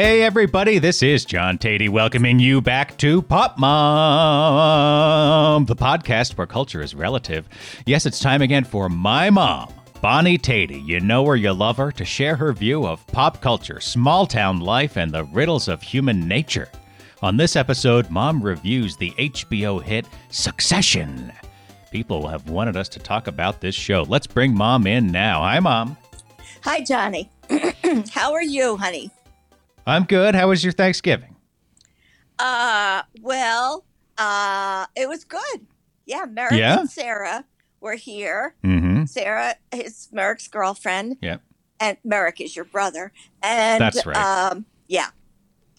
Hey, everybody, this is John Tatey welcoming you back to Pop Mom, the podcast where culture is relative. Yes, it's time again for my mom, Bonnie Tatey. You know her, you love her, to share her view of pop culture, small town life, and the riddles of human nature. On this episode, Mom reviews the HBO hit Succession. People have wanted us to talk about this show. Let's bring Mom in now. Hi, Mom. Hi, Johnny. How are you, honey? I'm good. How was your Thanksgiving? Uh, well, uh, it was good. Yeah, Merrick Yeah? and Sarah were here. Mm-hmm. Sarah is Merrick's girlfriend, Yep. and Merrick is your brother. And That's right. Um, yeah,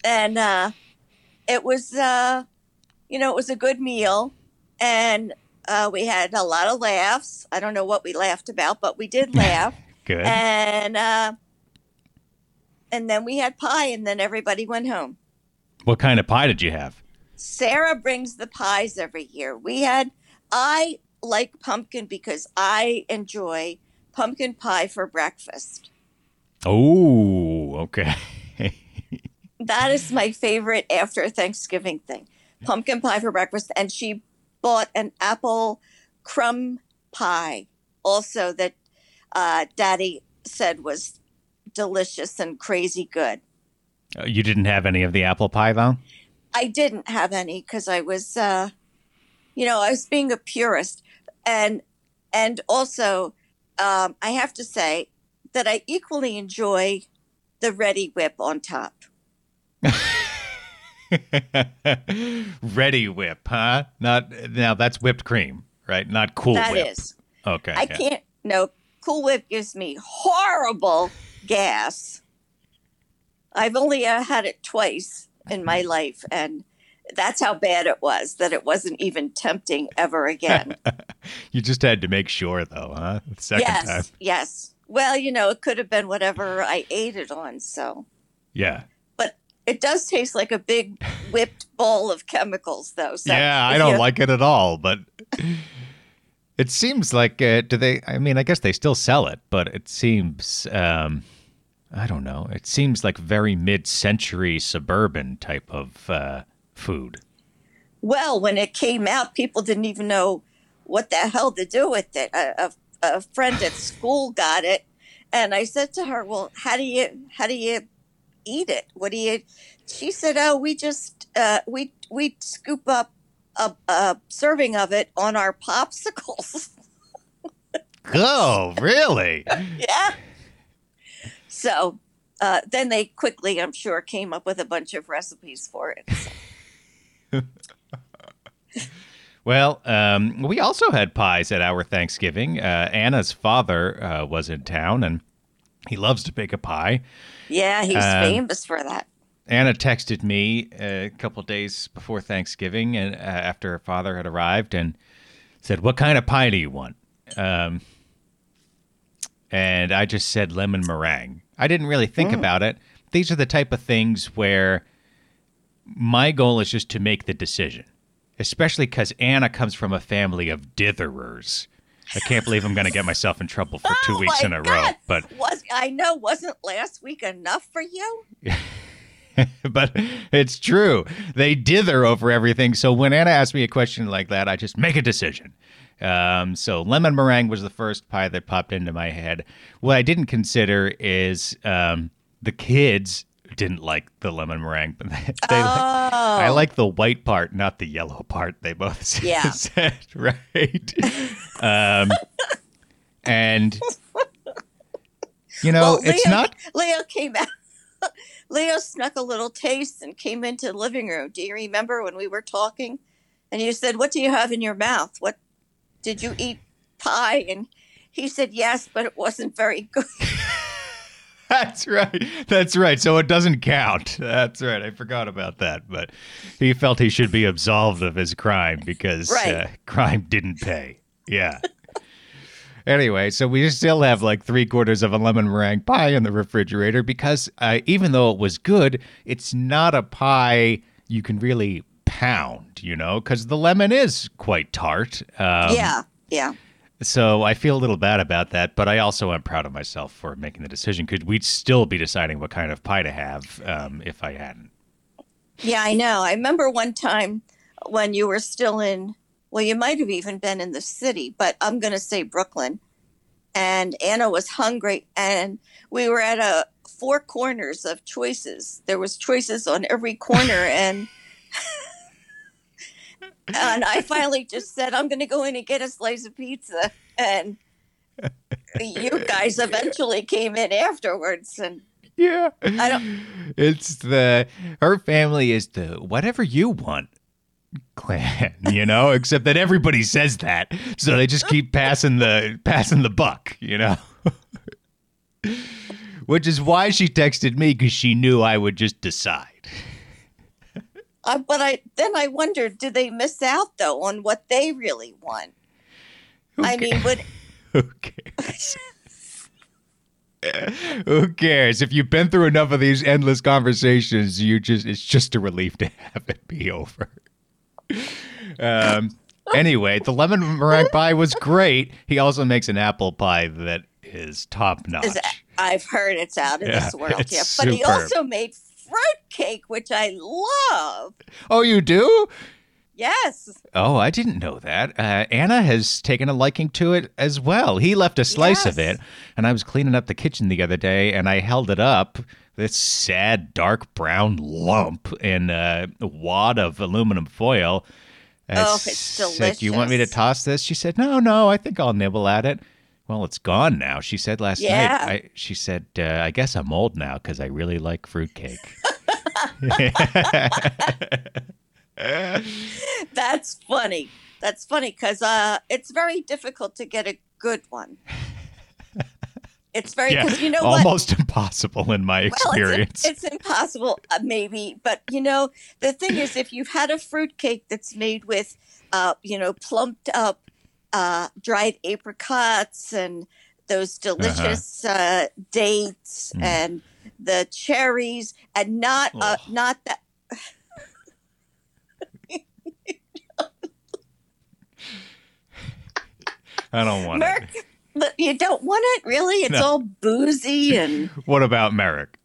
and uh, it was, uh, you know, it was a good meal, and uh, we had a lot of laughs. I don't know what we laughed about, but we did laugh. Good. and uh, and then we had pie, and then everybody went home. what kind of pie did you have? Sarah brings the pies every year. We had, I like pumpkin because I enjoy pumpkin pie for breakfast. Oh, okay. That is my favorite after Thanksgiving thing pumpkin pie for breakfast. And she bought an apple crumb pie also that uh, daddy said was delicious and crazy good. Uh, you didn't have any of the apple pie, though? I didn't have any because I was, uh, you know, I was being a purist, and and also, um, I have to say that I equally enjoy the Reddi-wip on top. Reddi-wip, huh? Not now. That's whipped cream, right? Not cool That whip. is, Okay. I yeah. can't. No, Cool Whip gives me horrible gas. I've only uh, had it twice in my life, and that's how bad it was. That it wasn't even tempting ever again. You just had to make sure, though, huh? The second yes, time. yes. Well, you know, it could have been whatever I ate it on. So, Yeah. but it does taste like a big whipped ball of chemicals, though. So yeah, I don't you- like it at all, but it seems like uh, do they? I mean, I guess they still sell it, but it seems um, I don't know. It seems like very mid-century suburban type of uh, food. Well, when it came out, people didn't even know what the hell to do with it. A, a, a friend at school got it, and I said to her, "Well, how do you how do you eat it? What do you?" She said, "Oh, we just uh, we we scoop up a, a serving of it on our popsicles." Oh, really? yeah. So uh, then they quickly, I'm sure, came up with a bunch of recipes for it. Well, um, we also had pies at our Thanksgiving. Uh, Anna's father uh, was in town, and he loves to bake a pie. Yeah, he's Um, famous for that. Anna texted me a couple days before Thanksgiving, and uh, after her father had arrived, and said, "What kind of pie do you want?" Um, and I just said lemon meringue. I didn't really think about it. These are the type of things where my goal is just to make the decision, especially because Anna comes from a family of ditherers. I can't believe I'm going to get myself in trouble for two Oh weeks in a row, but was I know wasn't last week enough for you? but it's true. They dither over everything. So when Anna asks me a question like that, I just make a decision. Um, so lemon meringue was the first pie that popped into my head. What I didn't consider is um, the kids didn't like the lemon meringue, but they, they like, I Oh. like the white part, not the yellow part. They both Yeah. said right. um, and you know, Well, it's Leo- not Leo came out. Leo snuck a little taste and came into the living room. Do you remember when we were talking? And you said, "What do you have in your mouth? What did you eat? Pie?" And he said, "Yes, but it wasn't very good." That's right. That's right. So it doesn't count. That's right. I forgot about that. But he felt he should be absolved of his crime because Right. uh, crime didn't pay. Yeah. Anyway, so we still have like three quarters of a lemon meringue pie in the refrigerator because uh, even though it was good, it's not a pie you can really pound, you know, because the lemon is quite tart. Um, yeah, yeah. So I feel a little bad about that, but I also am proud of myself for making the decision because we'd still be deciding what kind of pie to have um, if I hadn't. Yeah, I know. I remember one time when you were still in, well, you might have even been in the city, but I'm going to say Brooklyn. And Anna was hungry, and we were at a four corners of choices. There was choices on every corner, and and I finally just said, I'm going to go in and get a slice of pizza. And you guys eventually came in afterwards. And Yeah. I don't, It's the her family is the whatever you want clan, you know, except that everybody says that. So they just keep passing the passing the buck, you know. Which is why she texted me cuz she knew I would just decide. uh, but I then I wondered, do they miss out though on what they really want? Who I ca- mean, would Who cares? Who cares? If you've been through enough of these endless conversations, you just it's just a relief to have it be over. Um anyway, the lemon meringue pie was great. He also makes an apple pie that is top notch. I've heard it's out of Yeah, this world. Yeah, but he also made fruit cake, which I love. Oh, you do? Yes. Oh, I didn't know that. Uh, Anna has taken a liking to it as well. He left a slice of it, and I was cleaning up the kitchen the other day, and I held it up. This sad, dark brown lump in a wad of aluminum foil. I Oh, it's said, "Do you want me to toss this?" She said, "No, no. I think I'll nibble at it." Well, it's gone now. She said last Yeah. night. I, she said, uh, "I guess I'm old now because I really like fruitcake." That's funny. That's funny because uh, it's very difficult to get a good one. It's very yeah, you know what. almost impossible in my Well, it's, experience. it's impossible, uh, maybe, but you know the thing is, if you've had a fruit cake that's made with, uh, you know, plumped up uh, dried apricots and those delicious uh dates Mm. and the cherries, and not uh, not that I don't want Merc, it. But you don't want it really. It's No. all boozy and. What about Merrick?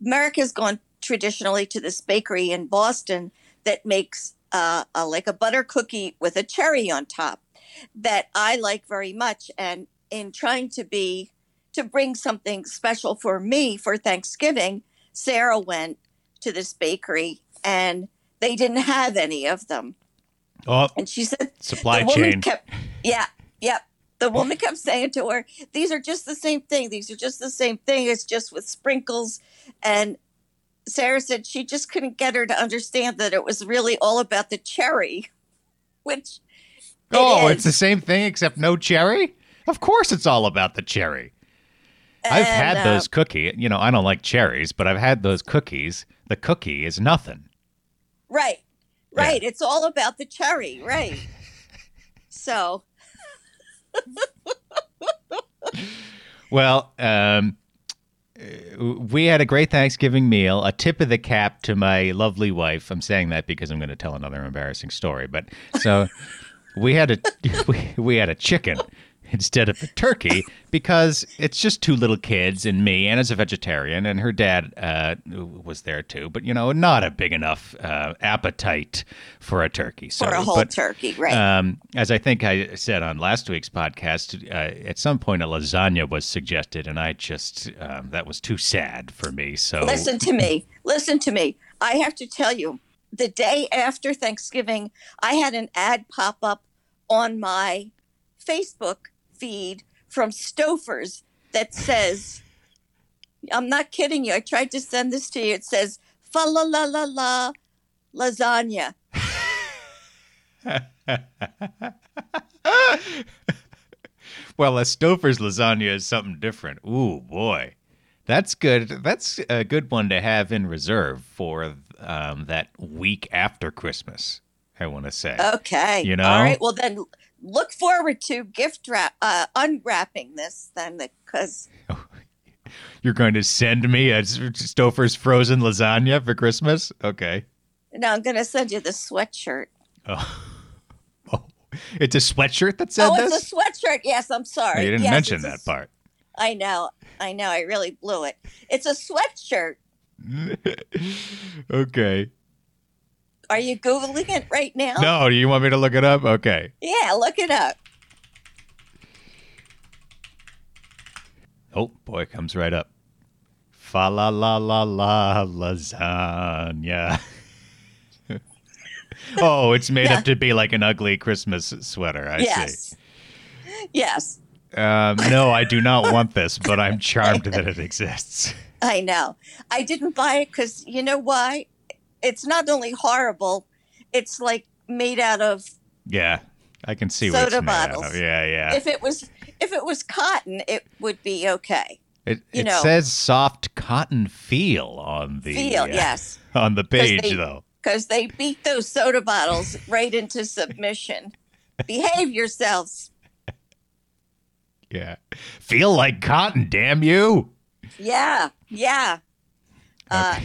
Merrick has gone traditionally to this bakery in Boston that makes uh, a, like a butter cookie with a cherry on top that I like very much. And in trying to be to bring something special for me for Thanksgiving, Sarah went to this bakery and they didn't have any of them. Oh, And she said supply chain. kept yeah yep the woman kept saying to her these are just the same thing these are just the same thing it's just with sprinkles and sarah said she just couldn't get her to understand that it was really all about the cherry which oh, it's the same thing except no cherry? Of course it's all about the cherry. I've had uh, those cookies. You know, I don't like cherries, but I've had those cookies. The cookie is nothing. right right it's all about the cherry right so Well, um, we had a great Thanksgiving meal. A tip of the cap to my lovely wife. I'm saying that because I'm going to tell another embarrassing story. But so we had a we, we had a chicken instead of a turkey because it's just two little kids and me. And Anna's a vegetarian, and her dad uh, was there too. But you know, not a big enough uh, appetite for a turkey. So, for a whole but, turkey right um, as I think I said on last week's podcast, uh, at some point a lasagna was suggested, and I just um, that was too sad for me. So Listen to me. Listen to me. I have to tell you, the day after Thanksgiving, I had an ad pop up on my Facebook feed from Stouffer's that says, I'm not kidding you. I tried to send this to you. It says, fa la la la la lasagna. well, a Stouffer's lasagna is something different. Ooh boy, that's good. That's a good one to have in reserve for um, that week after Christmas. I want to say. Okay. You know? All right. Well, then look forward to gift wrap, uh, unwrapping this then because You're going to send me a Stouffer's frozen lasagna for Christmas? Okay. now I'm going to send you the sweatshirt. Oh. oh. It's a sweatshirt that said oh, this. it's a sweatshirt. Yes, I'm sorry. you didn't Yes, mention it's a that part. I know. I know. I really blew it. It's a sweatshirt. okay. Are you googling it right now? No, do you want me to look it up? Okay. Yeah, look it up. Oh boy, it comes right up. Fa la la la la lasagna. oh, it's made Yeah. up to be like an ugly Christmas sweater. I see. yes. Yes. Um, no, I do not want this, but I'm charmed that it exists. I know. I didn't buy it because you know why? It's not only horrible, it's like made out of. Yeah, I can see what it's Soda made out bottles. of. Yeah, yeah. If it was, if it was cotton, it would be okay. It, you it know. says soft cotton feel on the Feel uh, yes, on the page they- though. because they beat those soda bottles right into submission. Behave yourselves. Yeah, feel like cotton. Damn you. Yeah, yeah. Uh,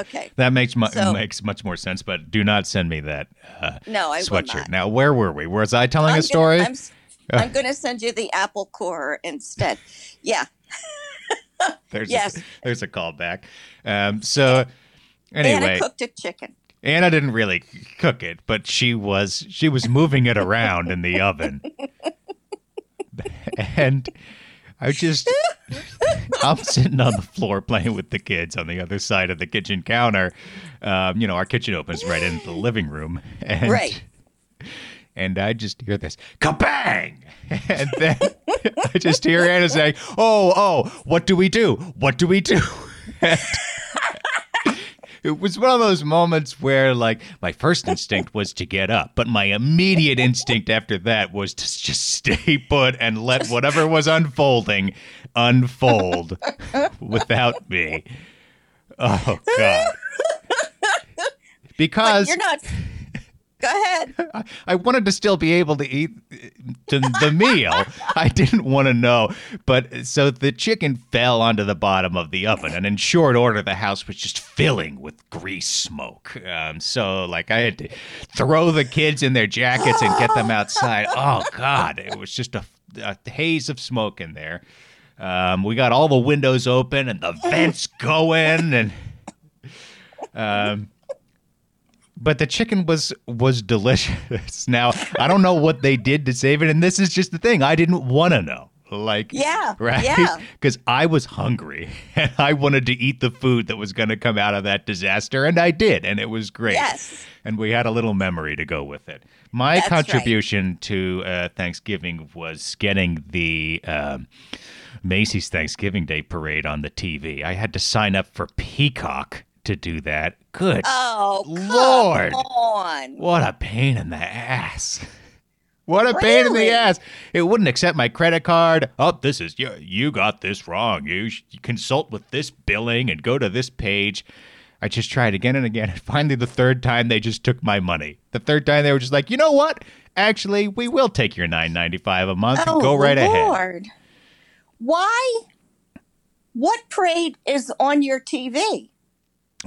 okay. That makes mu- So- makes much more sense. But do not send me that uh, No, I sweatshirt. Now, where were we? Was I telling I'm a story? Gonna, I'm, I'm going to send you the apple core instead. Yeah. there's yes. a, there's a callback. Um, so anyway, Anna cooked a chicken. Anna didn't really cook it, but she was she was moving it around in the oven, and I just I'm sitting on the floor playing with the kids on the other side of the kitchen counter. Um, you know, our kitchen opens right into the living room, and Right. and I just hear this kabang, and then I just hear Anna say, "Oh, oh, what do we do? What do we do?" And it was one of those moments where, like, my first instinct was to get up, but my immediate instinct after that was to just stay put and let whatever was unfolding unfold without me. Oh God. But Because you're not. Go ahead. I- I wanted to still be able to eat the, the meal. I didn't want to know. But so the chicken fell onto the bottom of the oven, and in short order, the house was just filling with grease smoke. Um, so, like, I had to throw the kids in their jackets and get them outside. Oh, God. It was just a, a haze of smoke in there. Um, we got all the windows open and the vents going, and. Um, but the chicken was was delicious. Now I don't know what they did to save it, and this is just the thing. I didn't want to know, like, Yeah, right, yeah. because I was hungry and I wanted to eat the food that was going to come out of that disaster, and I did, and it was great. Yes. and we had a little memory to go with it. My That's right. contribution to uh, Thanksgiving was getting the. Um, Macy's Thanksgiving Day parade on the TV. I had to sign up for Peacock to do that. Good Oh, Lord. on. what a pain in the ass. What a pain in the ass. It wouldn't accept my credit card. Oh, this is you, you got this wrong. You, sh- you consult with this billing and go to this page. I just tried again and again. And finally, the third time, they just took my money. The third time, they were just like, you know what? Actually, we will take your nine ninety five a month. Oh, go right ahead. Why? What parade is on your TV?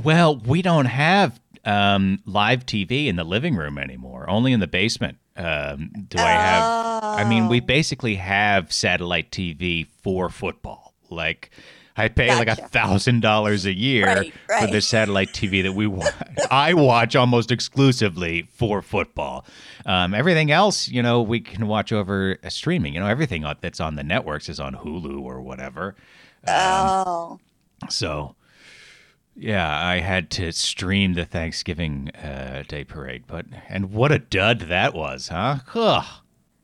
Well, we don't have um, live TV in the living room anymore. Only in the basement. Um, do I have? I mean, we Oh. basically have satellite TV for football. Like, I pay like a thousand dollars a year Right, for the satellite TV that we watch. I watch almost exclusively for football. Um, everything else, you know, we can watch over uh, streaming. You know, everything that's on the networks is on Hulu or whatever. Oh. So, yeah, I had to stream the Thanksgiving uh, Day parade, but and what a dud that was, huh? Ugh.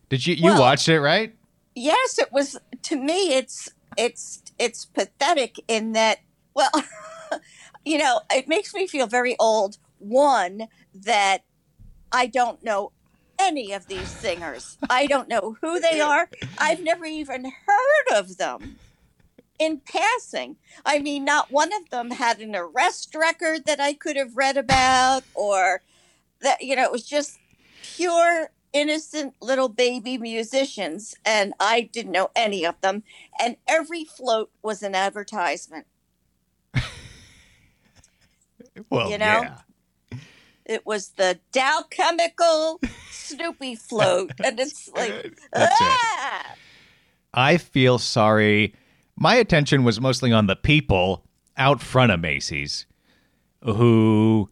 Did you you Well- watched it right? Yes, it was to me it's it's it's pathetic in that well you know, it makes me feel very old one that I don't know any of these singers. I don't know who they are. I've never even heard of them in passing. I mean, not one of them had an arrest record that I could have read about or that you know, it was just pure innocent little baby musicians and I didn't know any of them and every float was an advertisement. Well, You know? yeah. it was the Dow Chemical Snoopy float, and it's like That's it. ah! I feel sorry. My attention was mostly on the people out front of Macy's who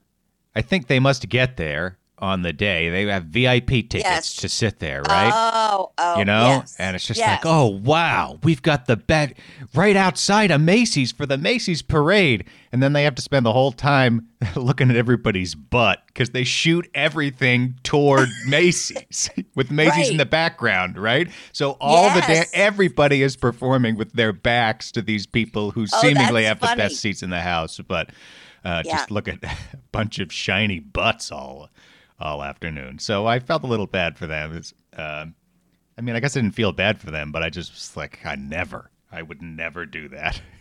I think they must get there on the day. They have VIP tickets Yes. to sit there, right? Oh, oh, you know? yes, And it's just yes. like, oh, wow, we've got the bed right outside of Macy's for the Macy's parade. And then they have to spend the whole time looking at everybody's butt because they shoot everything toward Macy's with Macy's in the background, right? So all the everybody is performing with their backs to these people who Oh, seemingly have the best seats in the house, but uh, Yeah. just look at a bunch of shiny butts all all afternoon. So I felt a little bad for them. It's, um, I mean, I guess I didn't feel bad for them, but I just was like, I never, I would never do that.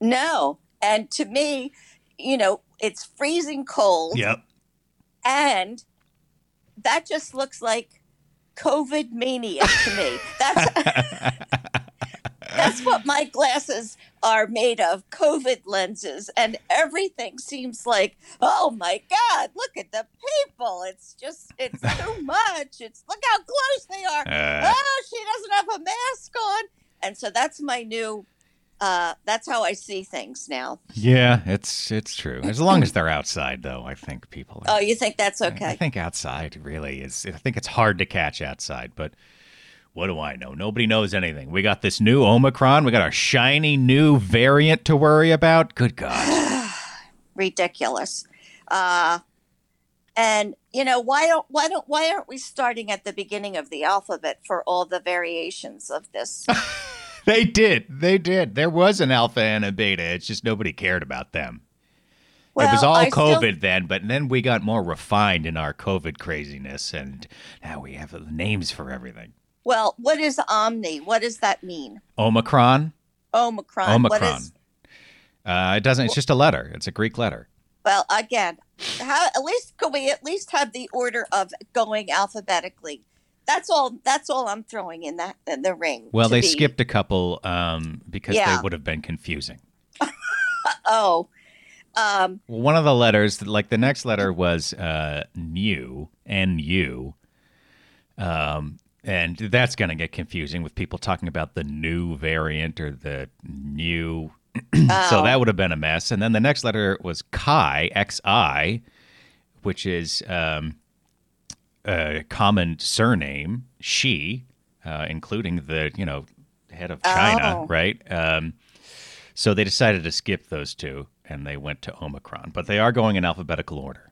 No, and to me, you know, it's freezing cold, yep. and that just looks like COVID mania to me. That's that's what my glasses are made of COVID lenses, and everything seems like, oh my God, look at the people. It's just, it's too much. It's look how close they are. Uh, oh, she doesn't have a mask on. And so that's my new, uh, that's how I see things now. yeah, it's it's true. As long as they're outside, though, I think people. Are, Oh, you think that's okay? I okay? think outside really is. I think it's hard to catch outside, but what do I know? Nobody knows anything. We got this new Omicron. We got our shiny new variant to worry about. Good God. Ridiculous. Uh, and you know why don't why don't why aren't we starting at the beginning of the alphabet for all the variations of this? They did. They did. There was an alpha and a beta. It's just nobody cared about them. it was all I still- COVID then, but then we got more refined in our COVID craziness, and now we have names for everything. Well, what is Omni? What does that mean? Omicron. Omicron. Omicron. is? Uh, it doesn't. It's just a letter. It's a Greek letter. Well, again, how at least could we at least have the order of going alphabetically? That's all. That's all I'm throwing in that in the ring. Well, they be- skipped a couple um, because they would have been confusing. Oh, um, one of the letters, like the next letter, was uh, "nu," N-U, um, and that's going to get confusing with people talking about the new variant or the new. oh. so that would have been a mess. And then the next letter was Xi, X-I, which is um, a common surname, she, uh, including the you know head of China, Oh. right? Um, so they decided to skip those two, and they went to Omicron. But they are going in alphabetical order.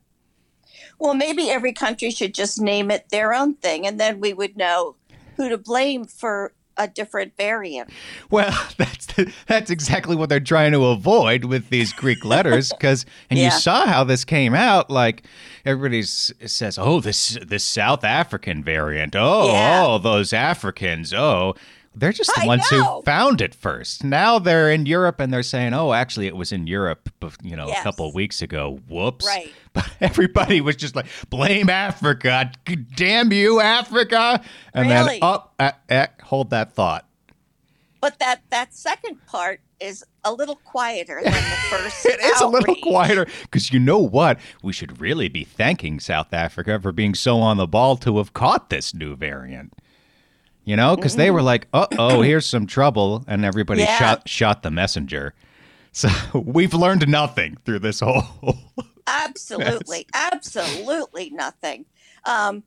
Well, maybe every country should just name it their own thing, and then we would know who to blame for a different variant. Well, that's that's exactly what they're trying to avoid with these Greek letters. Because and you saw how this came out. Like everybody says, "Oh, this this South African variant. Oh, Yeah. oh, those Africans. Oh." They're just the I ones know. who found it first. Now they're in Europe and they're saying, "Oh, actually, it was in Europe, you know, a couple of weeks ago." Whoops! Right. But everybody was just like, "Blame Africa! Damn you, Africa!" And Really? then, oh, eh, eh, hold that thought. But that that second part is a little quieter than the first. It is a little quieter because you know what? We should really be thanking South Africa for being so on the ball to have caught this new variant. You know, because they were like, "Uh oh, here's some trouble," and everybody Yeah. shot shot the messenger. So we've learned nothing through this whole. Absolutely, absolutely nothing. Um,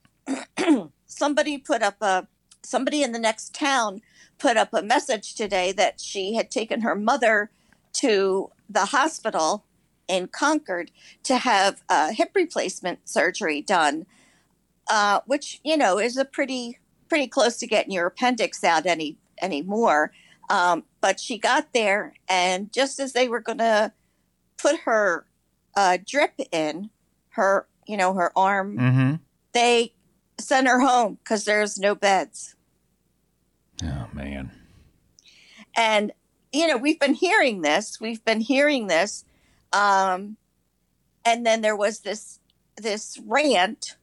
somebody put up a somebody in the next town put up a message today that she had taken her mother to the hospital in Concord to have a hip replacement surgery done, uh, which you know is a pretty pretty close to getting your appendix out any anymore. Um, but she got there, and just as they were going to put her uh, drip in her, you know, her arm, mm-hmm. they sent her home because there's no beds. Oh man. And you know, we've been hearing this. We've been hearing this. Um, and then there was this this rant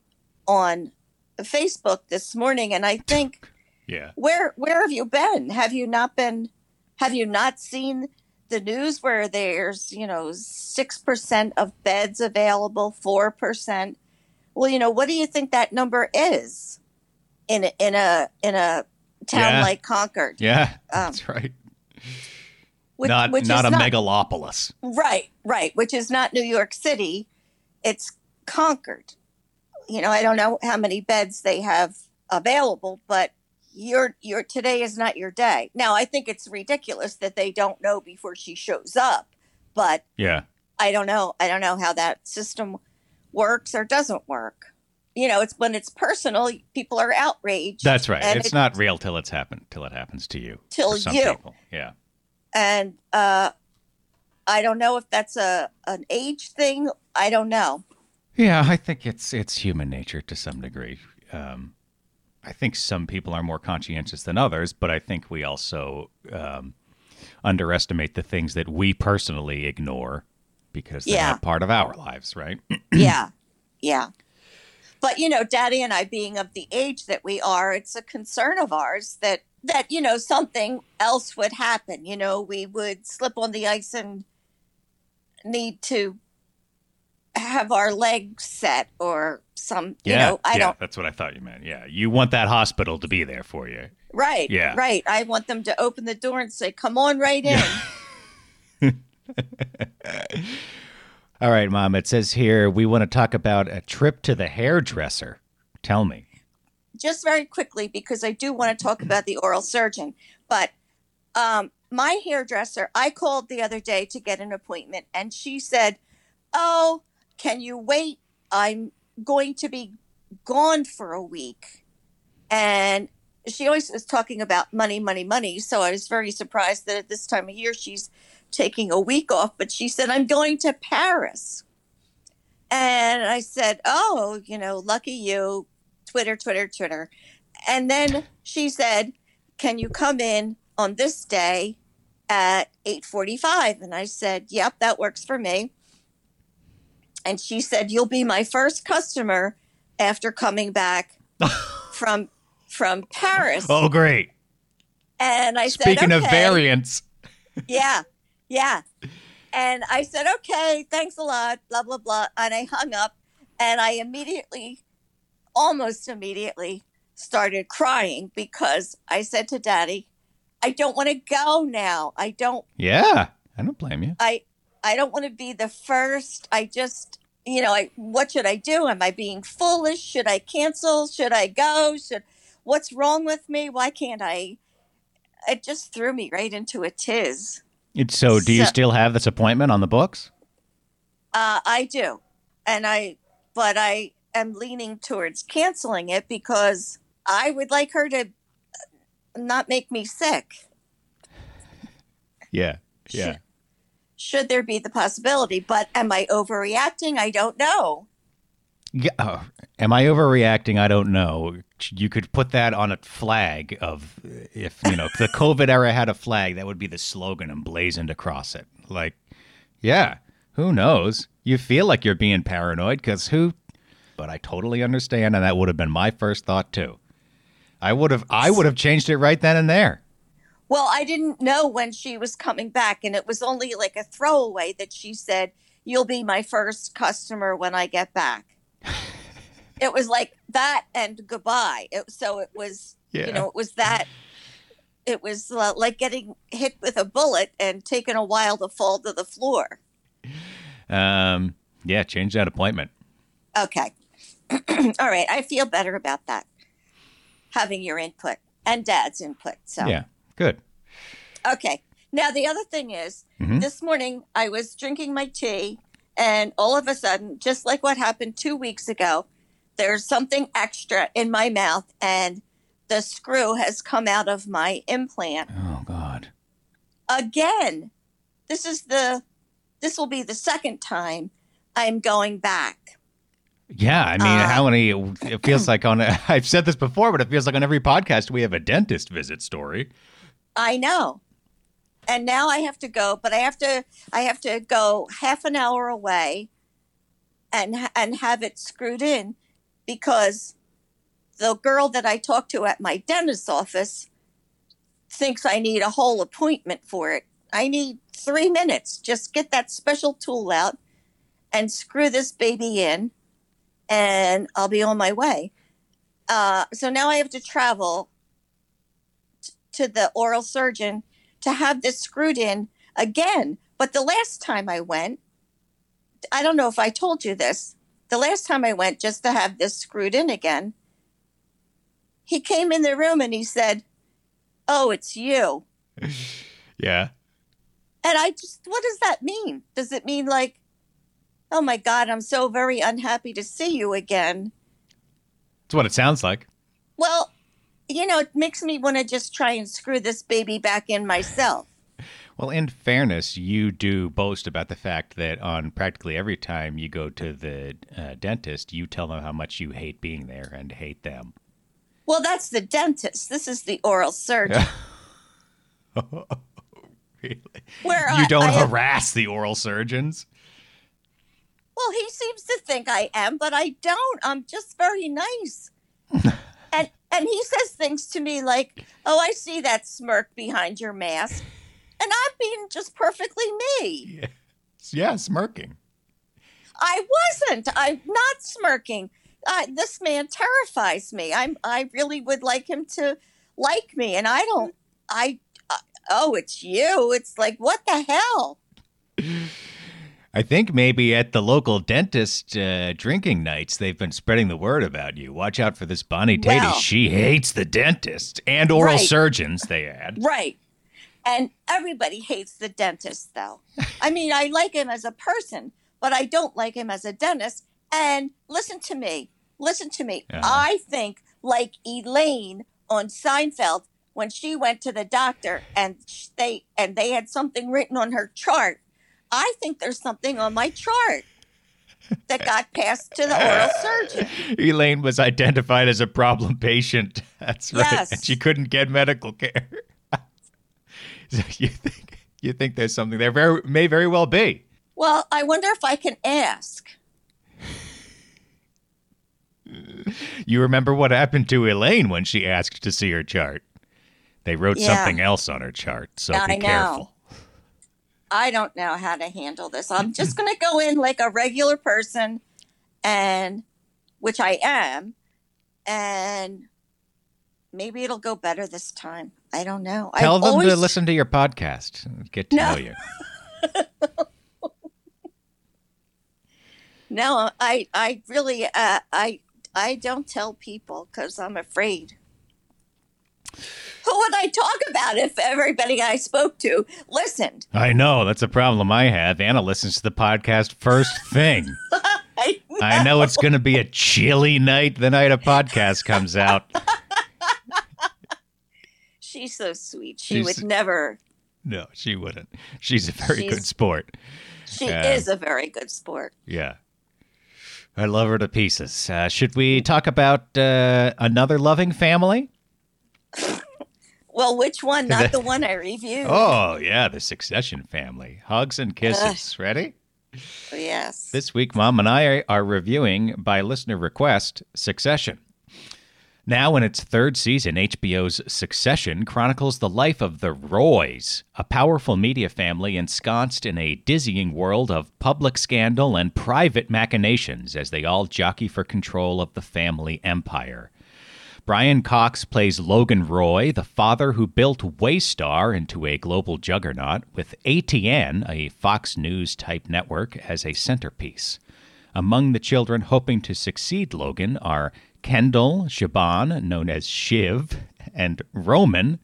on Facebook this morning, and I think Yeah. where where have you been? Have you not been? Have you not seen the news where there's you know six percent of beds available, four percent? Well, you know, what do you think that number is in a, in a in a town Yeah. like Concord? Yeah, Um, that's right. Which, not which not a megalopolis. Right, right, which is not New York City. It's Concord. You know, I don't know how many beds they have available, but your your today is not your day. Now, I think it's ridiculous that they don't know before she shows up, but Yeah. I don't know. I don't know how that system works or doesn't work. You know, it's when it's personal, people are outraged. That's right. It's it- not real till it's happened, till it happens to you. Till you. People. Yeah. and uh I don't know if that's a an age thing. I don't know. Yeah, I think it's it's human nature to some degree. Um, I think some people are more conscientious than others, but I think we also um, underestimate the things that we personally ignore because they're Yeah. not part of our lives, right? yeah. Yeah. But you know, Daddy and I being of the age that we are, it's a concern of ours that that you know something else would happen. You know, we would slip on the ice and need to have our legs set or some you yeah, know, I yeah, don't That's what I thought you meant. Yeah, you want that hospital to be there for you. right. Yeah. Right. I want them to open the door and say, Come on right in. All right, Mom. It says here we want to talk about a trip to the hairdresser. Tell me. just very quickly because I do want to talk about the oral surgeon. But um, my hairdresser, I called the other day to get an appointment, and she said, "Oh, can you wait? I'm going to be gone for a week." And she always was talking about money, money, money. So I was very surprised that at this time of year she's taking a week off. But she said, "I'm going to Paris." And I said, "Oh, you know, lucky you." Twitter, Twitter, Twitter. And then she said, "Can you come in on this day at 8:45?" And I said, "Yep, that works for me." And she said, "You'll be my first customer after coming back from from Paris." Oh, great. And I Speaking said, of "Okay." variants. yeah, yeah. And I said, okay, thanks a lot, blah, blah, blah. And I hung up and I immediately, almost immediately, started crying because I said to daddy, I don't want to go now. I don't, Yeah, I don't blame you. I, I don't want to be the first. I just, you know, I, what should I do? Am I being foolish? Should I cancel? Should I go? Should, what's wrong with me? Why can't I? It just threw me right into a tiz. It's, so, do you still have this appointment on the books? Uh, I do, and I, but I am leaning towards canceling it because I would like her to not make me sick. Yeah, yeah. Should there be the possibility? But am I overreacting? I don't know. Yeah, oh, am I overreacting? I don't know. You could put that on a flag of if you know if the COVID era had a flag, that would be the slogan emblazoned across it. Like, yeah, who knows? You feel like you're being paranoid because who? But I totally understand, and that would have been my first thought too. I would have, I would have changed it right then and there. Well, I didn't know when she was coming back, and it was only like a throwaway that she said, "You'll be my first customer when I get back." it was like that and goodbye. It, so it was, Yeah. you know, it was that. It was uh, like getting hit with a bullet and taking a while to fall to the floor. Um, yeah, change that appointment. Okay. All right. I feel better about that. Having your input and dad's input. So, Yeah, good. okay. Now, the other thing is, Mhm. this morning I was drinking my tea, and all of a sudden, just like what happened two weeks ago, there's something extra in my mouth, and the screw has come out of my implant Oh God. again. This is the, this will be the second time I'm going back. Yeah, I mean, Uh, how many? It feels like on. I've said this before, but it feels like on every podcast we have a dentist visit story. I know. And now I have to go, but I have to I have to go half an hour away and and have it screwed in because the girl that I talked to at my dentist's office thinks I need a whole appointment for it. I need 3 minutes. Just get that special tool out and screw this baby in and I'll be on my way. Uh, so now I have to travel to the oral surgeon to have this screwed in again. But the last time I went, I don't know if I told you this. The last time I went just to have this screwed in again, he came in the room and he said, Oh, it's you. Yeah. And I just, what does that mean? Does it mean like, oh my God, I'm so very unhappy to see you again? That's what it sounds like. Well, you know, it makes me want to just try and screw this baby back in myself. Well, in fairness, you do boast about the fact that on practically every time you go to the uh, dentist, you tell them how much you hate being there and hate them. Well, that's the dentist. This is the oral surgeon. really? Where You I- don't I harass the oral surgeons? Well, he seems to think I am, but I don't. I'm just very nice. And and he says things to me like, "Oh, I see that smirk behind your mask." And I'm being just perfectly me. Yeah, yeah smirking. I wasn't. I'm not smirking. Uh, this man terrifies me. I'm. I really would like him to like me, and I don't. I. Uh, oh, it's you. It's like what the hell? I think maybe at the local dentist uh, drinking nights, they've been spreading the word about you. Watch out for this Bonnie Tatey. Well- she hates the dentist and oral Right. surgeons, they add. Right. And everybody hates the dentist, though. I mean, I like him as a person, but I don't like him as a dentist. And listen to me. Listen to me. Uh-huh. I think like Elaine on Seinfeld when she went to the doctor and they and they had something written on her chart. I think there's something on my chart that got passed to the oral surgeon. Elaine was identified as a problem patient. That's right. Yes. And she couldn't get medical care. so you think you think there's something there? Very may very well be. Well, I wonder if I can ask. You remember what happened to Elaine when she asked to see her chart? They wrote Yeah. something else on her chart, so I be know. careful. I don't know how to handle this. I'm just going to go in like a regular person and which I am and maybe it'll go better this time. I don't know. Tell I've them always, to listen to your podcast and get to No. know you. No, I I really uh, I I don't tell people cuz I'm afraid. Who would I talk about if everybody I spoke to listened? I know that's a problem I have. Anna listens to the podcast first thing. I, I know it's going to be a chilly night the night a podcast comes out. she's so sweet. She She's- would never. No, she wouldn't. She's a very good sport. She Yeah. is a very good sport. Yeah. I love her to pieces. Uh, should we talk about uh, another loving family? Well, which one? Not the one I reviewed. Oh, yeah, the Succession family. Hugs and kisses. Ready? yes. This week, Mom and I are reviewing, by listener request, Succession. Now, in its third season, HBO's Succession chronicles the life of the Roys, a powerful media family ensconced in a dizzying world of public scandal and private machinations as they all jockey for control of the family empire. Brian Cox plays Logan Roy, the father who built Waystar into a global juggernaut, with ATN, a Fox News type network, as a centerpiece. Among the children hoping to succeed Logan are Kendall Siobhan, known as Shiv, and Roman,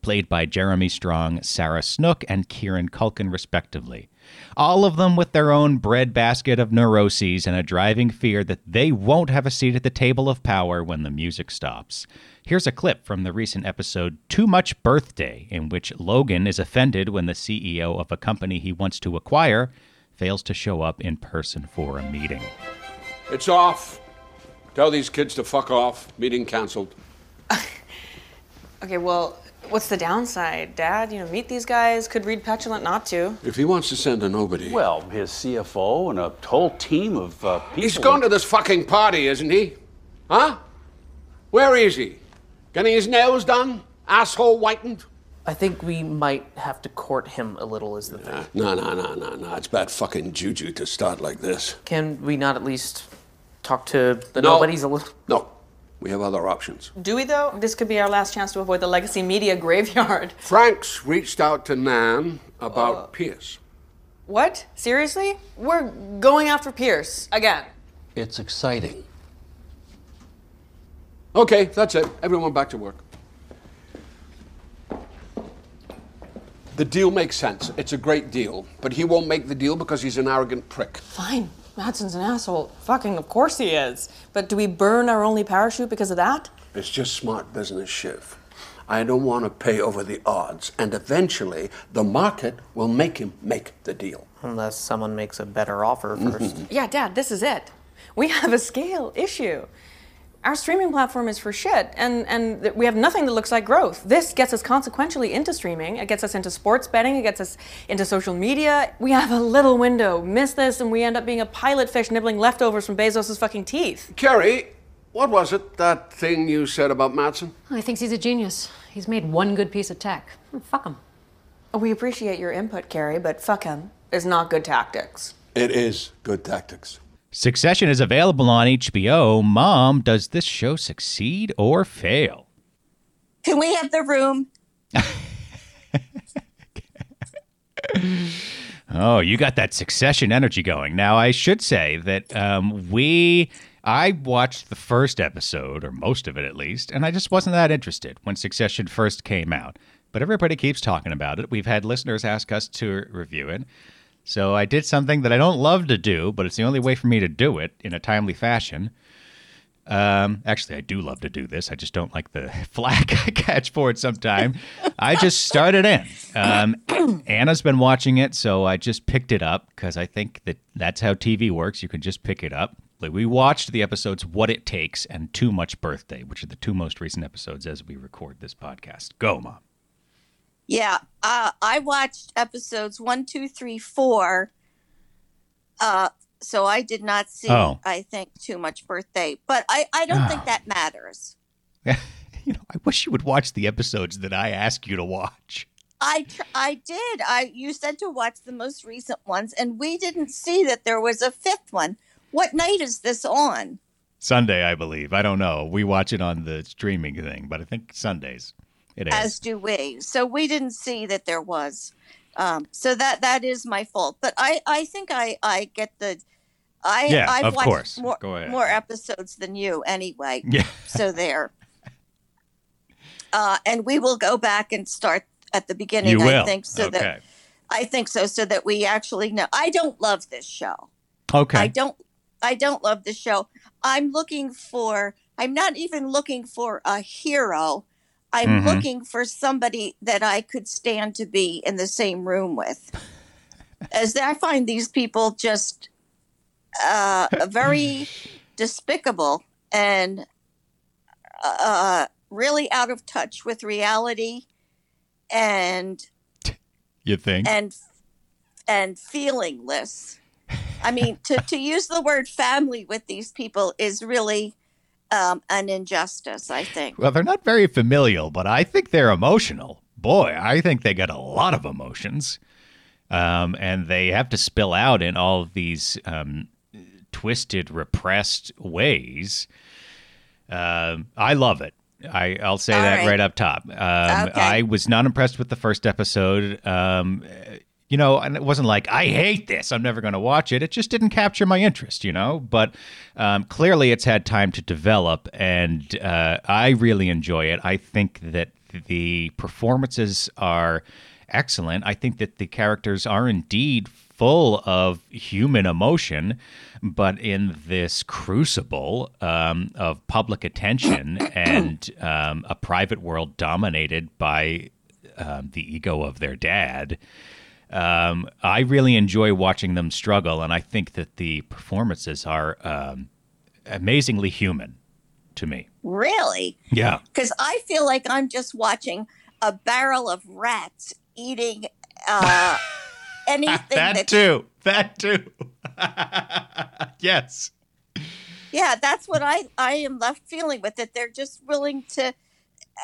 played by Jeremy Strong, Sarah Snook, and Kieran Culkin, respectively. All of them with their own breadbasket of neuroses and a driving fear that they won't have a seat at the table of power when the music stops. Here's a clip from the recent episode Too Much Birthday, in which Logan is offended when the CEO of a company he wants to acquire fails to show up in person for a meeting. It's off. Tell these kids to fuck off. Meeting canceled. Okay, well, what's the downside, Dad? You know, meet these guys, could read petulant not to. If he wants to send a nobody. Well, his CFO and a whole team of uh, people. he's gone to this fucking party, isn't he? Huh? Where is he? Getting his nails done? Asshole whitened? I think we might have to court him a little, is the thing. No, no, no, no, no. It's bad fucking juju to start like this. Can we not at least talk to the No. nobodies a little. No, we have other options. Do we though? This could be our last chance to avoid the legacy media graveyard. Frank's reached out to Nan about oh. Pierce. What? Seriously? We're going after Pierce again. It's exciting. Okay, that's it. Everyone back to work. The deal makes sense. It's a great deal. But he won't make the deal because he's an arrogant prick. Fine. Matsson's an asshole. Fucking, of course he is. But do we burn our only parachute because of that? It's just smart business, Shiv. I don't want to pay over the odds, and eventually the market will make him make the deal. Unless someone makes a better offer 1st mm-hmm. Yeah, Dad, this is it. We have a scale issue. Our streaming platform is for shit, and, and we have nothing that looks like growth. This gets us consequentially into streaming. It gets us into sports betting. It gets us into social media. We have a little window. Miss this, and we end up being a pilot fish nibbling leftovers from Bezos' fucking teeth. Kerry, what was it, that thing you said about Matsson? I oh, think he's a genius. He's made one good piece of tech. Hmm, fuck him. We appreciate your input, Kerry, but fuck him is not good tactics. It is good tactics. Succession is available on HBO. Mom, does this show succeed or fail? Can we have the room? Oh, you got that succession energy going. Now, I should say that um, we, I watched the first episode, or most of it at least, and I just wasn't that interested when Succession first came out. But everybody keeps talking about it. We've had listeners ask us to review it. So I did something that I don't love to do, but it's the only way for me to do it in a timely fashion. Um, actually, I do love to do this. I just don't like the flack I catch for it sometime. I just started in. Um, Anna's been watching it, so I just picked it up because I think that that's how TV works. You can just pick it up. Like, We watched the episodes What It Takes and Too Much Birthday, which are the two most recent episodes as we record this podcast. Go, Mom. Yeah, uh, I watched episodes one, two, three, four. Uh, so I did not see. Oh. I think too much birthday, but I I don't Ah. think that matters. you know, I wish you would watch the episodes that I ask you to watch. I tr- I did. I you said to watch the most recent ones, and we didn't see that there was a fifth one. What night is this on? Sunday, I believe. I don't know. We watch it on the streaming thing, but I think Sundays it is. As do we. So we didn't see that there was. Um, so that that is my fault. But I I think I I get the. I Yeah, I've of watched course. more more episodes than you anyway. Yeah. So there. Uh, and we will go back and start at the beginning. You will. I think so okay. that I think so so that we actually know. I don't love this show. okay. I don't I don't love the show. I'm looking for I'm not even looking for a hero. I'm Mhm. looking for somebody that I could stand to be in the same room with. As I find these people just uh, very despicable and uh, really out of touch with reality and you think? and and feelingless. I mean, to, to use the word family with these people is really um, an injustice, I think. well, they're not very familial, but I think they're emotional. Boy, I think they got a lot of emotions. Um, and they have to spill out in all of these um, twisted, repressed ways. Um, I love it. I, I'll say All that right. right up top. Um, Okay. I was not impressed with the first episode. You know, and it wasn't like I hate this. I'm never going to watch it. It just didn't capture my interest, you know. But um, clearly, it's had time to develop, and uh, I really enjoy it. I think that the performances are excellent. I think that the characters are indeed full of human emotion, but in this crucible um, of public attention and um, a private world dominated by um, the ego of their dad. Um, I really enjoy watching them struggle, and I think that the performances are um, amazingly human to me. Really? Yeah. Because I feel like I'm just watching a barrel of rats eating uh, anything that that. too. That too. yes. Yeah, that's what I, I am left feeling with it. They're just willing to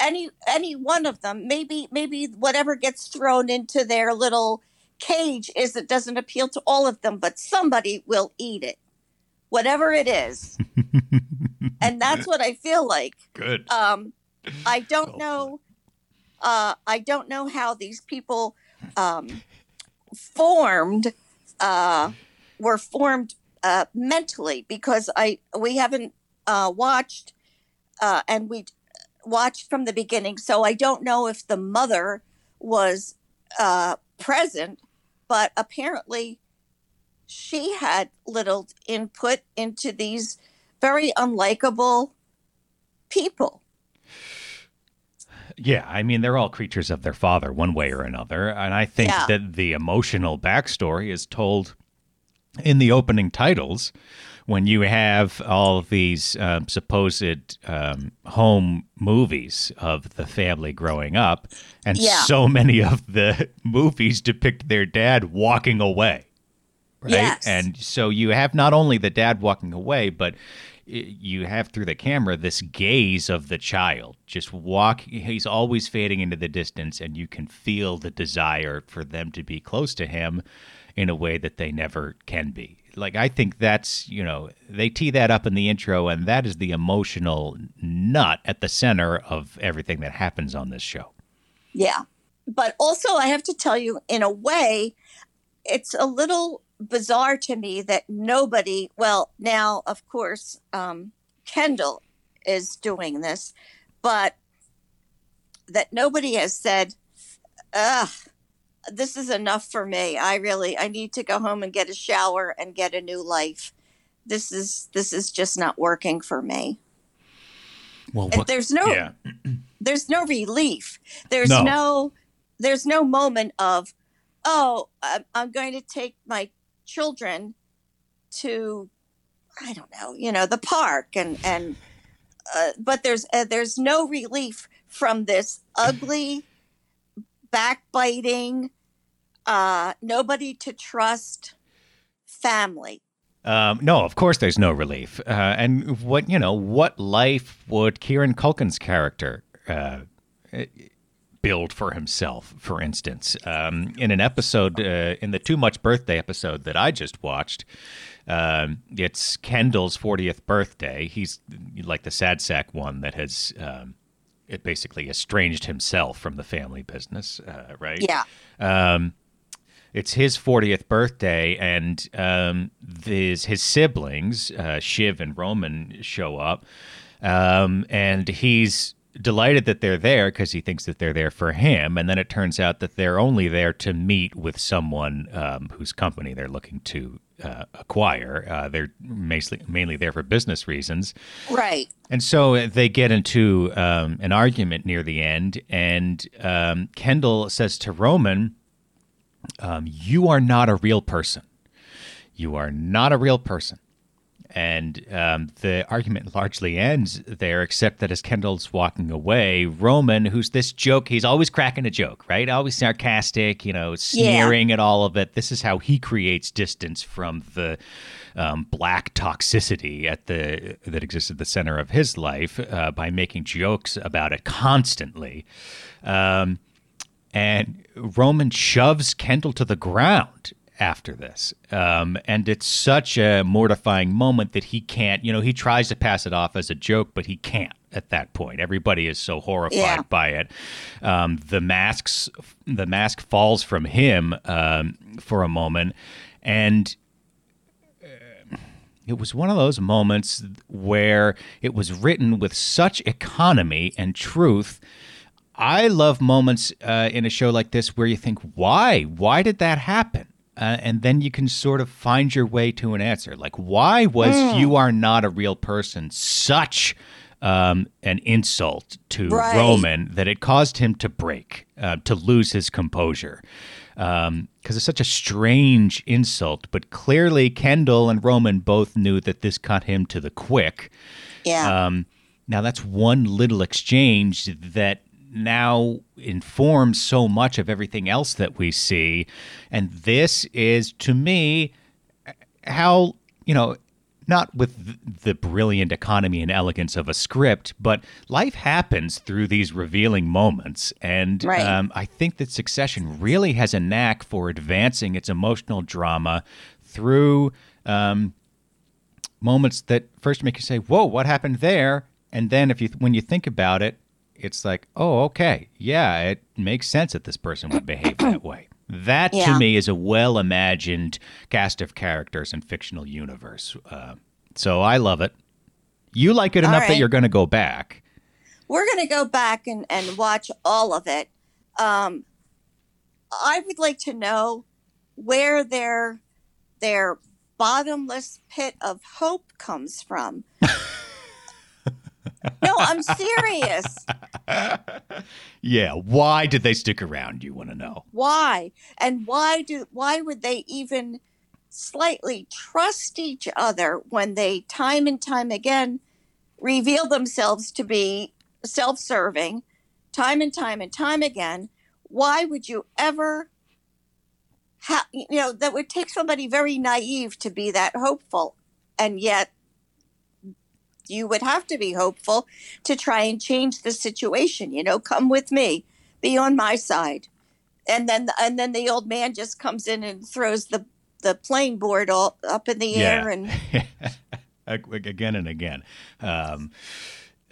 any any one of them. Maybe maybe whatever gets thrown into their little cage is it doesn't appeal to all of them, but somebody will eat it. whatever it is. and that's what I feel like. Good. Um, I don't Oh, know. Uh, I don't know how these people um, formed uh, were formed uh, mentally because I we haven't uh, watched uh, and we watched from the beginning, so I don't know if the mother was uh, present, but apparently she had little input into these very unlikable people. Yeah, I mean, they're all creatures of their father, one way or another. And I think Yeah. that the emotional backstory is told in the opening titles when you have all of these um, supposed um, home movies of the family growing up. And Yeah. so many of the movies depict their dad walking away. Right. Yes. And so you have not only the dad walking away, but you have through the camera this gaze of the child just walk he's always fading into the distance and you can feel the desire for them to be close to him in a way that they never can be like i think that's you know they tee that up in the intro and that is the emotional nut at the center of everything that happens on this show Yeah. But also, I have to tell you, in a way, it's a little bizarre to me that nobody, well, now, of course, um, Kendall is doing this, but that nobody has said, ugh, this is enough for me. I really, I need to go home and get a shower and get a new life. This is, this is just not working for me. well And there's no, yeah there's no relief. There's No. no, there's no moment of, oh, I'm, I'm going to take my children to, I don't know, you know, the park and and, uh, but there's uh, there's no relief from this ugly, backbiting, uh, nobody to trust family. Um, no, of course there's no relief. Uh, and what you know, what life would Kieran Culkin's character uh, build for himself? For instance, um, in an episode, uh, in the Too Much Birthday episode that I just watched, um, it's Kendall's 40th birthday. He's like the sad sack one that has. Um, it basically estranged himself from the family business, uh, right? Yeah. Um, it's his 40th birthday, and um, his, his siblings, uh, Shiv and Roman, show up. Um, and he's delighted that they're there because he thinks that they're there for him. And then it turns out that they're only there to meet with someone um, whose company they're looking to uh, acquire. Uh, they're mainly, mainly there for business reasons. Right. And so they get into um, an argument near the end, and um, Kendall says to Roman, um, You are not a real person. You are not a real person. And um, the argument largely ends there, except that as Kendall's walking away, Roman, who's this joke, he's always cracking a joke, right? Always sarcastic, you know, sneering at all of it. This is how he creates distance from the um, black toxicity at the that exists at the center of his life uh, by making jokes about it constantly. Um, and Roman shoves Kendall to the ground after this. Um, and it's such a mortifying moment that he can't, you know, he tries to pass it off as a joke, but he can't at that point. Everybody is so horrified Yeah. by it. Um, the masks, the mask falls from him um, for a moment, and uh, it was one of those moments where it was written with such economy and truth. I love moments uh, in a show like this where you think, why? Why did that happen? Uh, and then you can sort of find your way to an answer. Like, why was you are not a real person such um, an insult to Right. Roman that it caused him to break, uh, to lose his composure? Because it's such a strange insult. But clearly, Kendall and Roman both knew that this cut him to the quick. Yeah. Um, now, that's one little exchange that now informs so much of everything else that we see. And this is, to me, how, you know, not with the brilliant economy and elegance of a script, but life happens through these revealing moments. And Right. um, I think that Succession really has a knack for advancing its emotional drama through. Um, moments that first make you say, "Whoa, what happened there?" And then if you when you think about it, it's like, "Oh, okay. Yeah, it makes sense that this person would behave that way." That Yeah. to me is a well imagined cast of characters and fictional universe. Uh, so I love it. You like it All enough that you're going to go back. We're going to go back and, and watch all of it. Um, I would like to know where their their bottomless pit of hope comes from. no, I'm serious. Yeah, why did they stick around? You want to know? Why? And why do why would they even slightly trust each other when they time and time again reveal themselves to be self-serving time and time and time again? Why would you ever ha- you know that would take somebody very naive to be that hopeful and yet you would have to be hopeful to try and change the situation you know come with me be on my side and then and then the old man just comes in and throws the the playing board all up in the air and again and again. Um,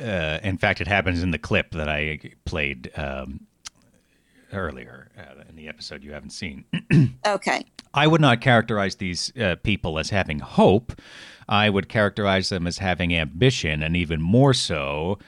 uh, in fact, it happens in the clip that I played um, earlier uh, in the episode you haven't seen. okay I would not characterize these uh, people as having hope. I would characterize them as having ambition, and even more so,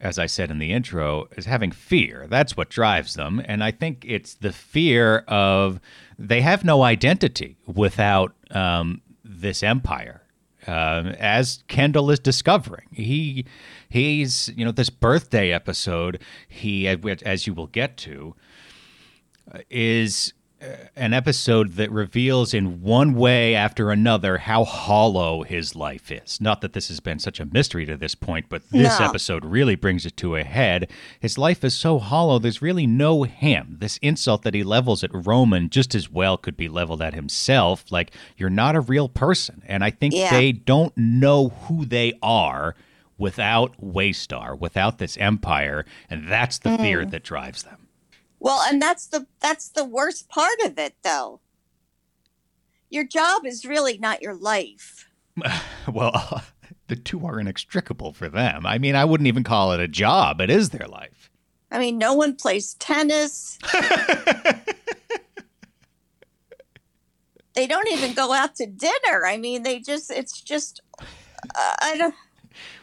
as I said in the intro, as having fear. That's what drives them. And I think it's the fear of they have no identity without um, this empire. Um, as Kendall is discovering, he he's you know this birthday episode. He as you will get to is uh, an episode that reveals in one way after another how hollow his life is. Not that this has been such a mystery to this point, but this No. episode really brings it to a head. His life is so hollow, there's really no him. This insult that he levels at Roman just as well could be leveled at himself. Like, you're not a real person. And I think Yeah. they don't know who they are without Waystar, without this empire. And that's the fear mm. that drives them. Well and that's the that's the worst part of it though your job is really not your life Well, the two are inextricable for them. I mean, I wouldn't even call it a job. It is their life. i mean no one plays tennis they don't even go out to dinner i mean they just it's just uh, i don't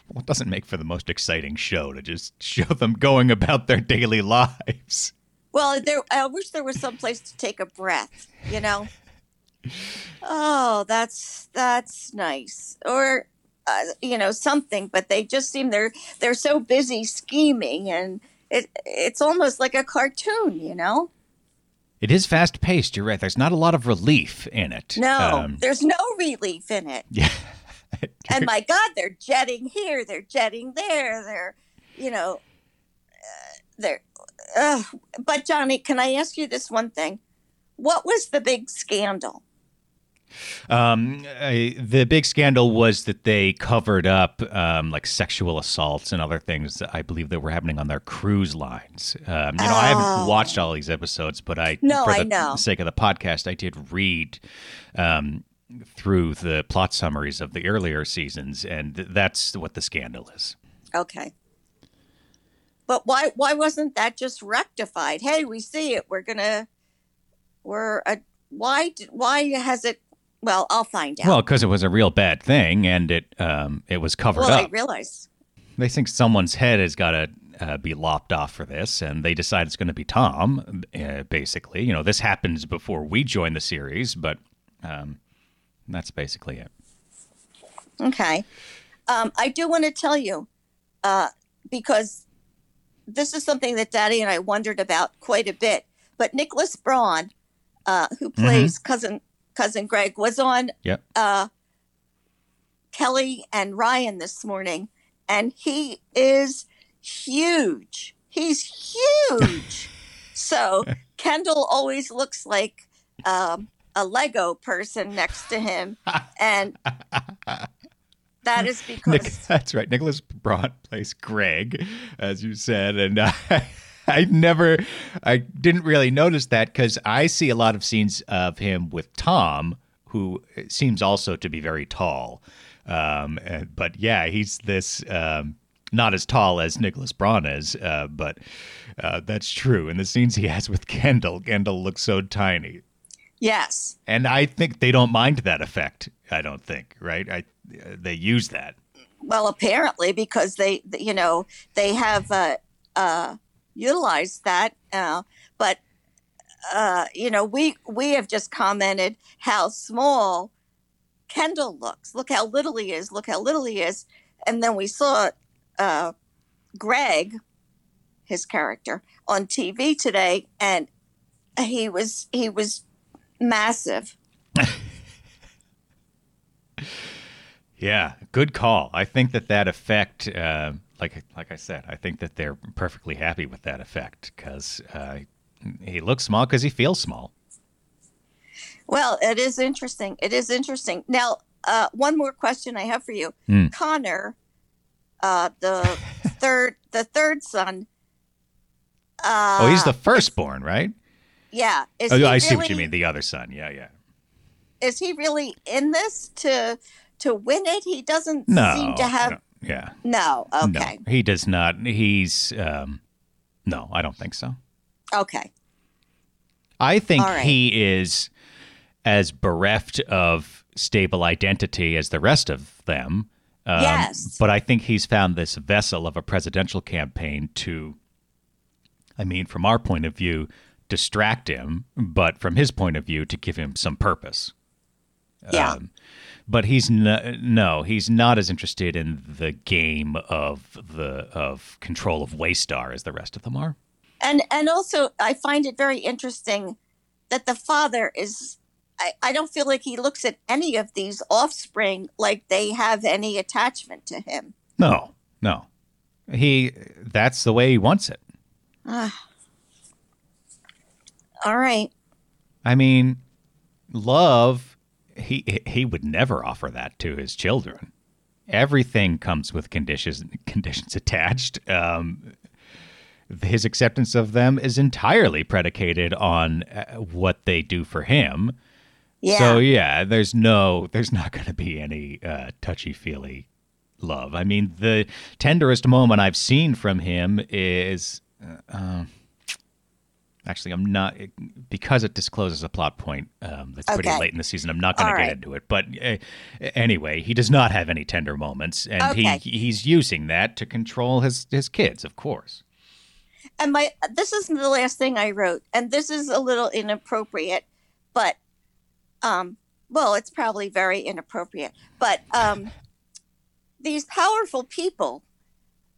Well, it doesn't make for the most exciting show to just show them going about their daily lives. Well, there. I wish there was some place to take a breath. You know. oh, that's that's nice. Or, uh, you know, something. But they just seem they're they're so busy scheming, and it it's almost like a cartoon. You know. It is fast paced. You're right. There's not a lot of relief in it. No, Um, there's no relief in it. yeah. And my God, they're jetting here, they're jetting there, they're, you know, uh, they're. Uh, but Johnny, can I ask you this one thing? What was the big scandal? Um, I, the big scandal was that they covered up um, like sexual assaults and other things that I believe that were happening on their cruise lines. Um, you know, I haven't watched all these episodes, but I, Oh. No, for I the know. sake of the podcast, I did read um, through the plot summaries of the earlier seasons, and th- that's what the scandal is. Okay. But why why wasn't that just rectified? Hey, we see it. We're gonna. We're a. Why why has it? Well, I'll find out. Well, because it was a real bad thing, and it um, it was covered up. well I realize. they think someone's head has got to uh, be lopped off for this, and they decide it's going to be Tom. Uh, basically, you know, this happens before we join the series, but um, that's basically it. Okay. Um, I do want to tell you, uh, because this is something that Daddy and I wondered about quite a bit. But Nicholas Braun, uh, who plays cousin cousin Greg, was on Yep. uh, Kelly and Ryan this morning, and he is huge. He's huge. so Kendall always looks like um, a Lego person next to him, and that is because that's right. Nicholas Braun plays Greg, as you said, and uh, I never, I didn't really notice that because I see a lot of scenes of him with Tom, who seems also to be very tall. Um, and- but yeah, he's this um, not as tall as Nicholas Braun is, uh, but uh, that's true. In the scenes he has with Kendall, Kendall looks so tiny, Yes. and I think they don't mind that effect. I don't think, right? I they use that. Well, apparently, because they, you know, they have uh, uh, utilized that. Uh, but uh, you know, we we have just commented how small Kendall looks. Look how little he is. Look how little he is. And then we saw uh, Greg, his character, on TV today, and he was he was massive. Yeah, good call. I think that that effect, uh, like like I said, I think that they're perfectly happy with that effect because uh, he looks small because he feels small. Well, it is interesting. It is interesting. Now, uh, one more question I have for you, Hmm. Connor, uh, the third, the third son. Uh, oh, he's the firstborn, right? yeah. Is Oh, I see what you mean. The other son. Yeah, yeah. Is he really in this to to win it? He doesn't No. seem to have. no, yeah. No. Okay. No, he does not. He's um, no, I don't think so. Okay. I think right. he is as bereft of stable identity as the rest of them. Um, Yes. But I think he's found this vessel of a presidential campaign to, I mean, from our point of view, distract him, but from his point of view, to give him some purpose. Yeah. Um, but he's no, no, he's not as interested in the game of the of control of Waystar as the rest of them are. and and also i find it very interesting that the father is I, I don't feel like he looks at any of these offspring like they have any attachment to him No, no. He that's the way he wants it. Ah. all right I mean, love he he would never offer that to his children. Everything comes with conditions conditions attached. Um, his acceptance of them is entirely predicated on uh, what they do for him. yeah So yeah, there's no, there's not going to be any uh, touchy feely love. I mean, the tenderest moment I've seen from him is, uh, uh, actually, I'm not because it discloses a plot point um, that's pretty late in the season. I'm not going All to get into it, but uh, anyway, he does not have any tender moments, and Okay. he he's using that to control his his kids, of course. and my this is the last thing i wrote and this is a little inappropriate but um well it's probably very inappropriate but um these powerful people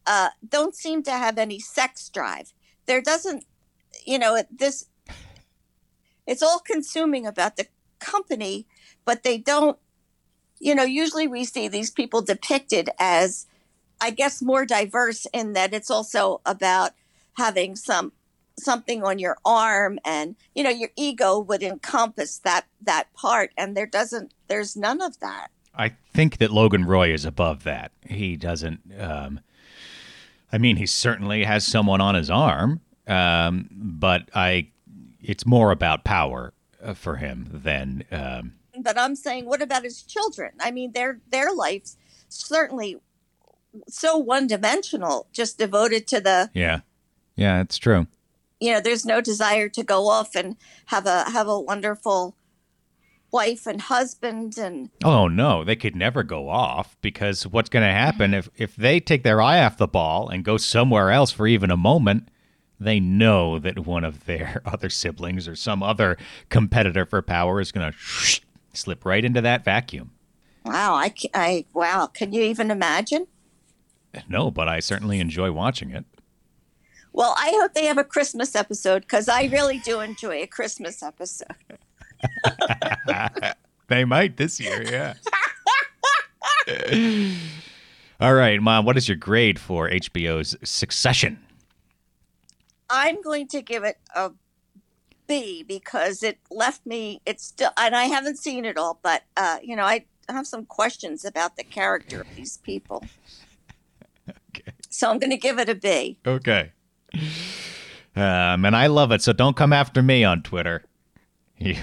uh don't seem to have any sex drive there doesn't you know this it's all consuming about the company but they don't you know usually we see these people depicted as i guess more diverse in that it's also about having some something on your arm and you know your ego would encompass that that part and there doesn't there's none of that I think that Logan Roy is above that. He doesn't. Um, I mean, he certainly has someone on his arm, um, but I. It's more about power uh, for him than. Um, but i'm saying what about his children i mean their their lives certainly so one dimensional just devoted to the yeah, yeah, it's true. you know there's no desire to go off and have a have a wonderful wife and husband and Oh no, they could never go off because what's going to happen if if they take their eye off the ball and go somewhere else for even a moment? They know that one of their other siblings or some other competitor for power is going to slip right into that vacuum. wow i i wow can you even imagine No, but I certainly enjoy watching it. Well, I hope they have a Christmas episode because I really do enjoy a Christmas episode. They might this year, yeah. All right, Mom, what is your grade for HBO's Succession? I'm going to give it a B because it left me. It's still, and I haven't seen it all, but uh, you know, I have some questions about the character of these people. Okay. So I'm going to give it a B. Okay. Um, and I love it, so don't come after me on Twitter. I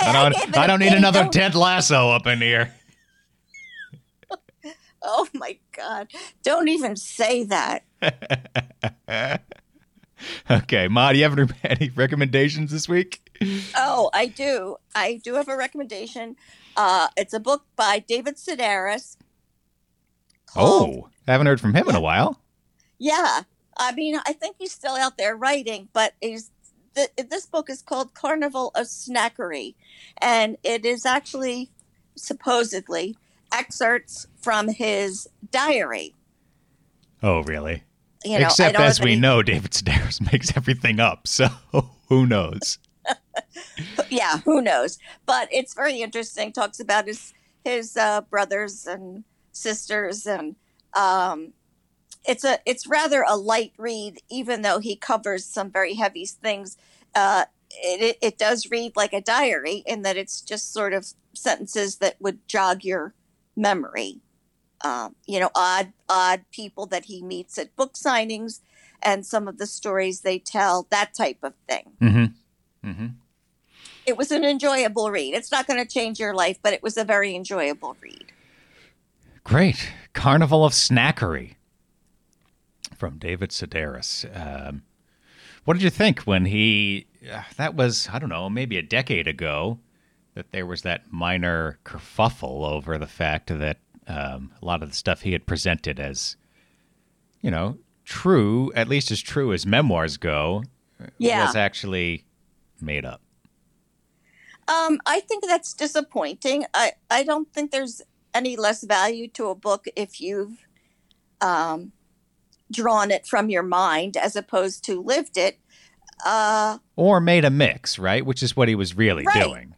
I don't, I a don't need B, another don't- Ted Lasso up in here. Oh my God. Don't even say that. Okay, Ma, do you have any- any recommendations this week? Oh, I do. I do have a recommendation. Uh, it's a book by David Sedaris. Oh, haven't heard from him in a while. Yeah. I mean, I think he's still out there writing, but he's th- this book is called Carnival of Snackery, and it is actually supposedly excerpts from his diary. Oh, really? You know, Except as we any- know, David Sedaris makes everything up, so who knows? yeah, who knows? But it's very interesting. Talks about his his uh, brothers and sisters, and um, it's a it's rather a light read, even though he covers some very heavy things. Uh, it, it it does read like a diary in that it's just sort of sentences that would jog your memory. Um, you know, odd odd people that he meets at book signings, and some of the stories they tell, that type of thing Mm-hmm. Mm-hmm. it was an enjoyable read. It's not going to change your life, but it was a very enjoyable read. Great. Carnival of Snackery from David Sedaris. Um, what did you think when he, uh, that was, I don't know, maybe a decade ago, that there was that minor kerfuffle over the fact that um, a lot of the stuff he had presented as, you know, true, at least as true as memoirs go, Yeah. was actually made up. Um, I think that's disappointing. I, I don't think there's any less value to a book if you've um, drawn it from your mind as opposed to lived it. Uh, or made a mix, right? Which is what he was really Right. doing.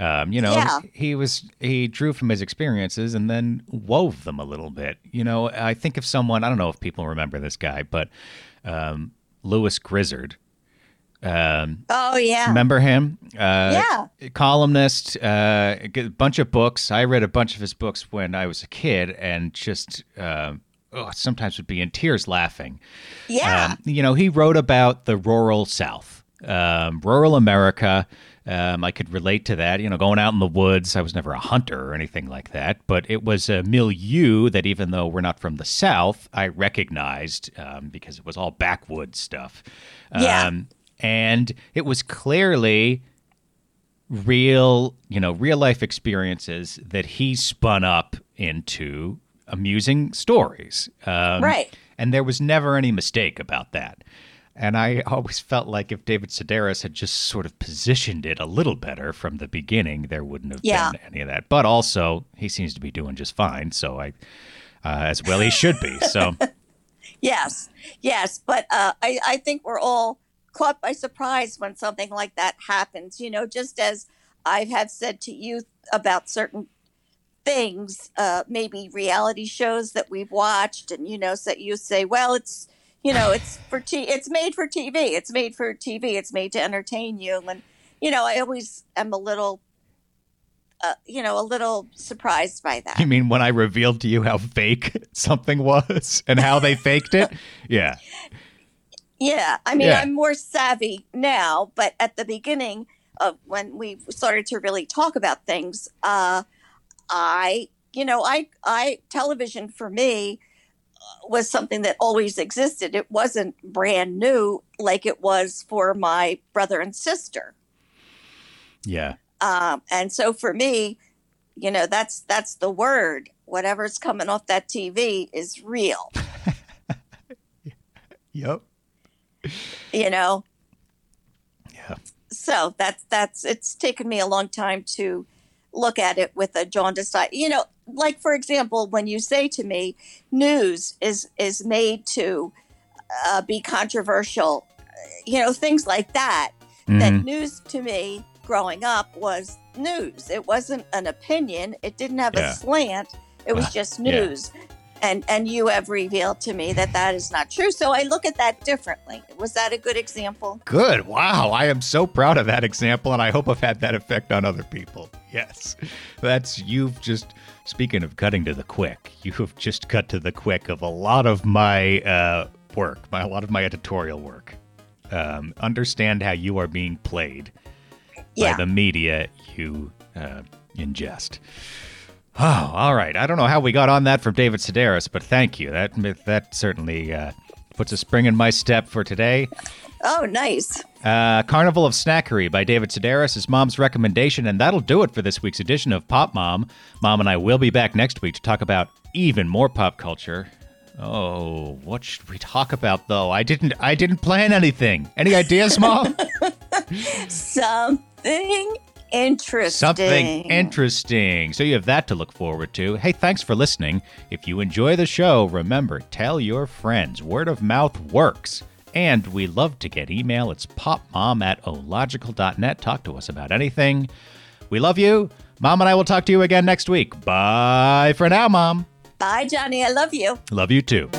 Um, you know, Yeah. he was he drew from his experiences and then wove them a little bit. You know, I think of someone I don't know if people remember this guy, but um, Lewis Grizzard. Um, oh, yeah. Remember him? Uh, Yeah. Columnist, uh, a bunch of books. I read a bunch of his books when I was a kid, and just uh, oh, sometimes would be in tears laughing. Yeah. Um, you know, he wrote about the rural South, um, rural America. Um, I could relate to that. You know, going out in the woods. I was never a hunter or anything like that, but it was a milieu that, even though we're not from the South, I recognized um, because it was all backwoods stuff. Yeah. Um, and it was clearly real, you know, real life experiences that he spun up into amusing stories. Um, Right. And there was never any mistake about that. And I always felt like if David Sedaris had just sort of positioned it a little better from the beginning, there wouldn't have Yeah. been any of that. But also, he seems to be doing just fine. So I, uh, as well, he should be. So Yes, yes, but uh, I, I think we're all caught by surprise when something like that happens. You know, just as I have said to you about certain things, uh, maybe reality shows that we've watched, and you know, so you say, well, it's you know, it's for t- it's made for TV, it's made for TV, it's made to entertain you, and you know, I always am a little. Uh, you know, a little surprised by that. you mean when I revealed to you how fake something was and how they faked it? Yeah. Yeah, I mean, Yeah. I'm more savvy now, but at the beginning of when we started to really talk about things, uh, I, you know, I, I, television for me was something that always existed. It wasn't brand new like it was for my brother and sister. Yeah. Um, and so for me, you know, that's that's the word. Whatever's coming off that TV is real. Yep. You know. Yeah. so that's that's it's taken me a long time to look at it with a jaundiced eye. You know, like for example, when you say to me, news is is made to uh, be controversial, you know, things like that. That Mhm. news to me growing up was news. It wasn't an opinion. It didn't have Yeah. a slant. It was Uh, just yeah. And and you have revealed to me that that is not true. So I look at that differently. Was that a good example? Good. Wow. I am so proud of that example, and I hope I've had that effect on other people. Yes. That's, you've just, speaking of cutting to the quick, you have just cut to the quick of a lot of my uh, work, my, a lot of my editorial work. Um, understand how you are being played Yeah. by the media you uh, ingest. Oh, all right. I don't know how we got on that from David Sedaris, but thank you. That that certainly uh, puts a spring in my step for today. Oh, nice. Uh, Carnival of Snackery by David Sedaris is Mom's recommendation, and that'll do it for this week's edition of Pop Mom. Mom and I will be back next week to talk about even more pop culture. Oh, what should we talk about though? I didn't I didn't plan anything. Any ideas, Mom? Something interesting. Something interesting. So you have that to look forward to. Hey, thanks for listening. If you enjoy the show, remember, tell your friends. Word of mouth works. And we love to get email. It's popmom at ological.net. Talk to us about anything. We love you. Mom and I will talk to you again next week. Bye for now, Mom. Bye, Johnny. I love you. Love you too.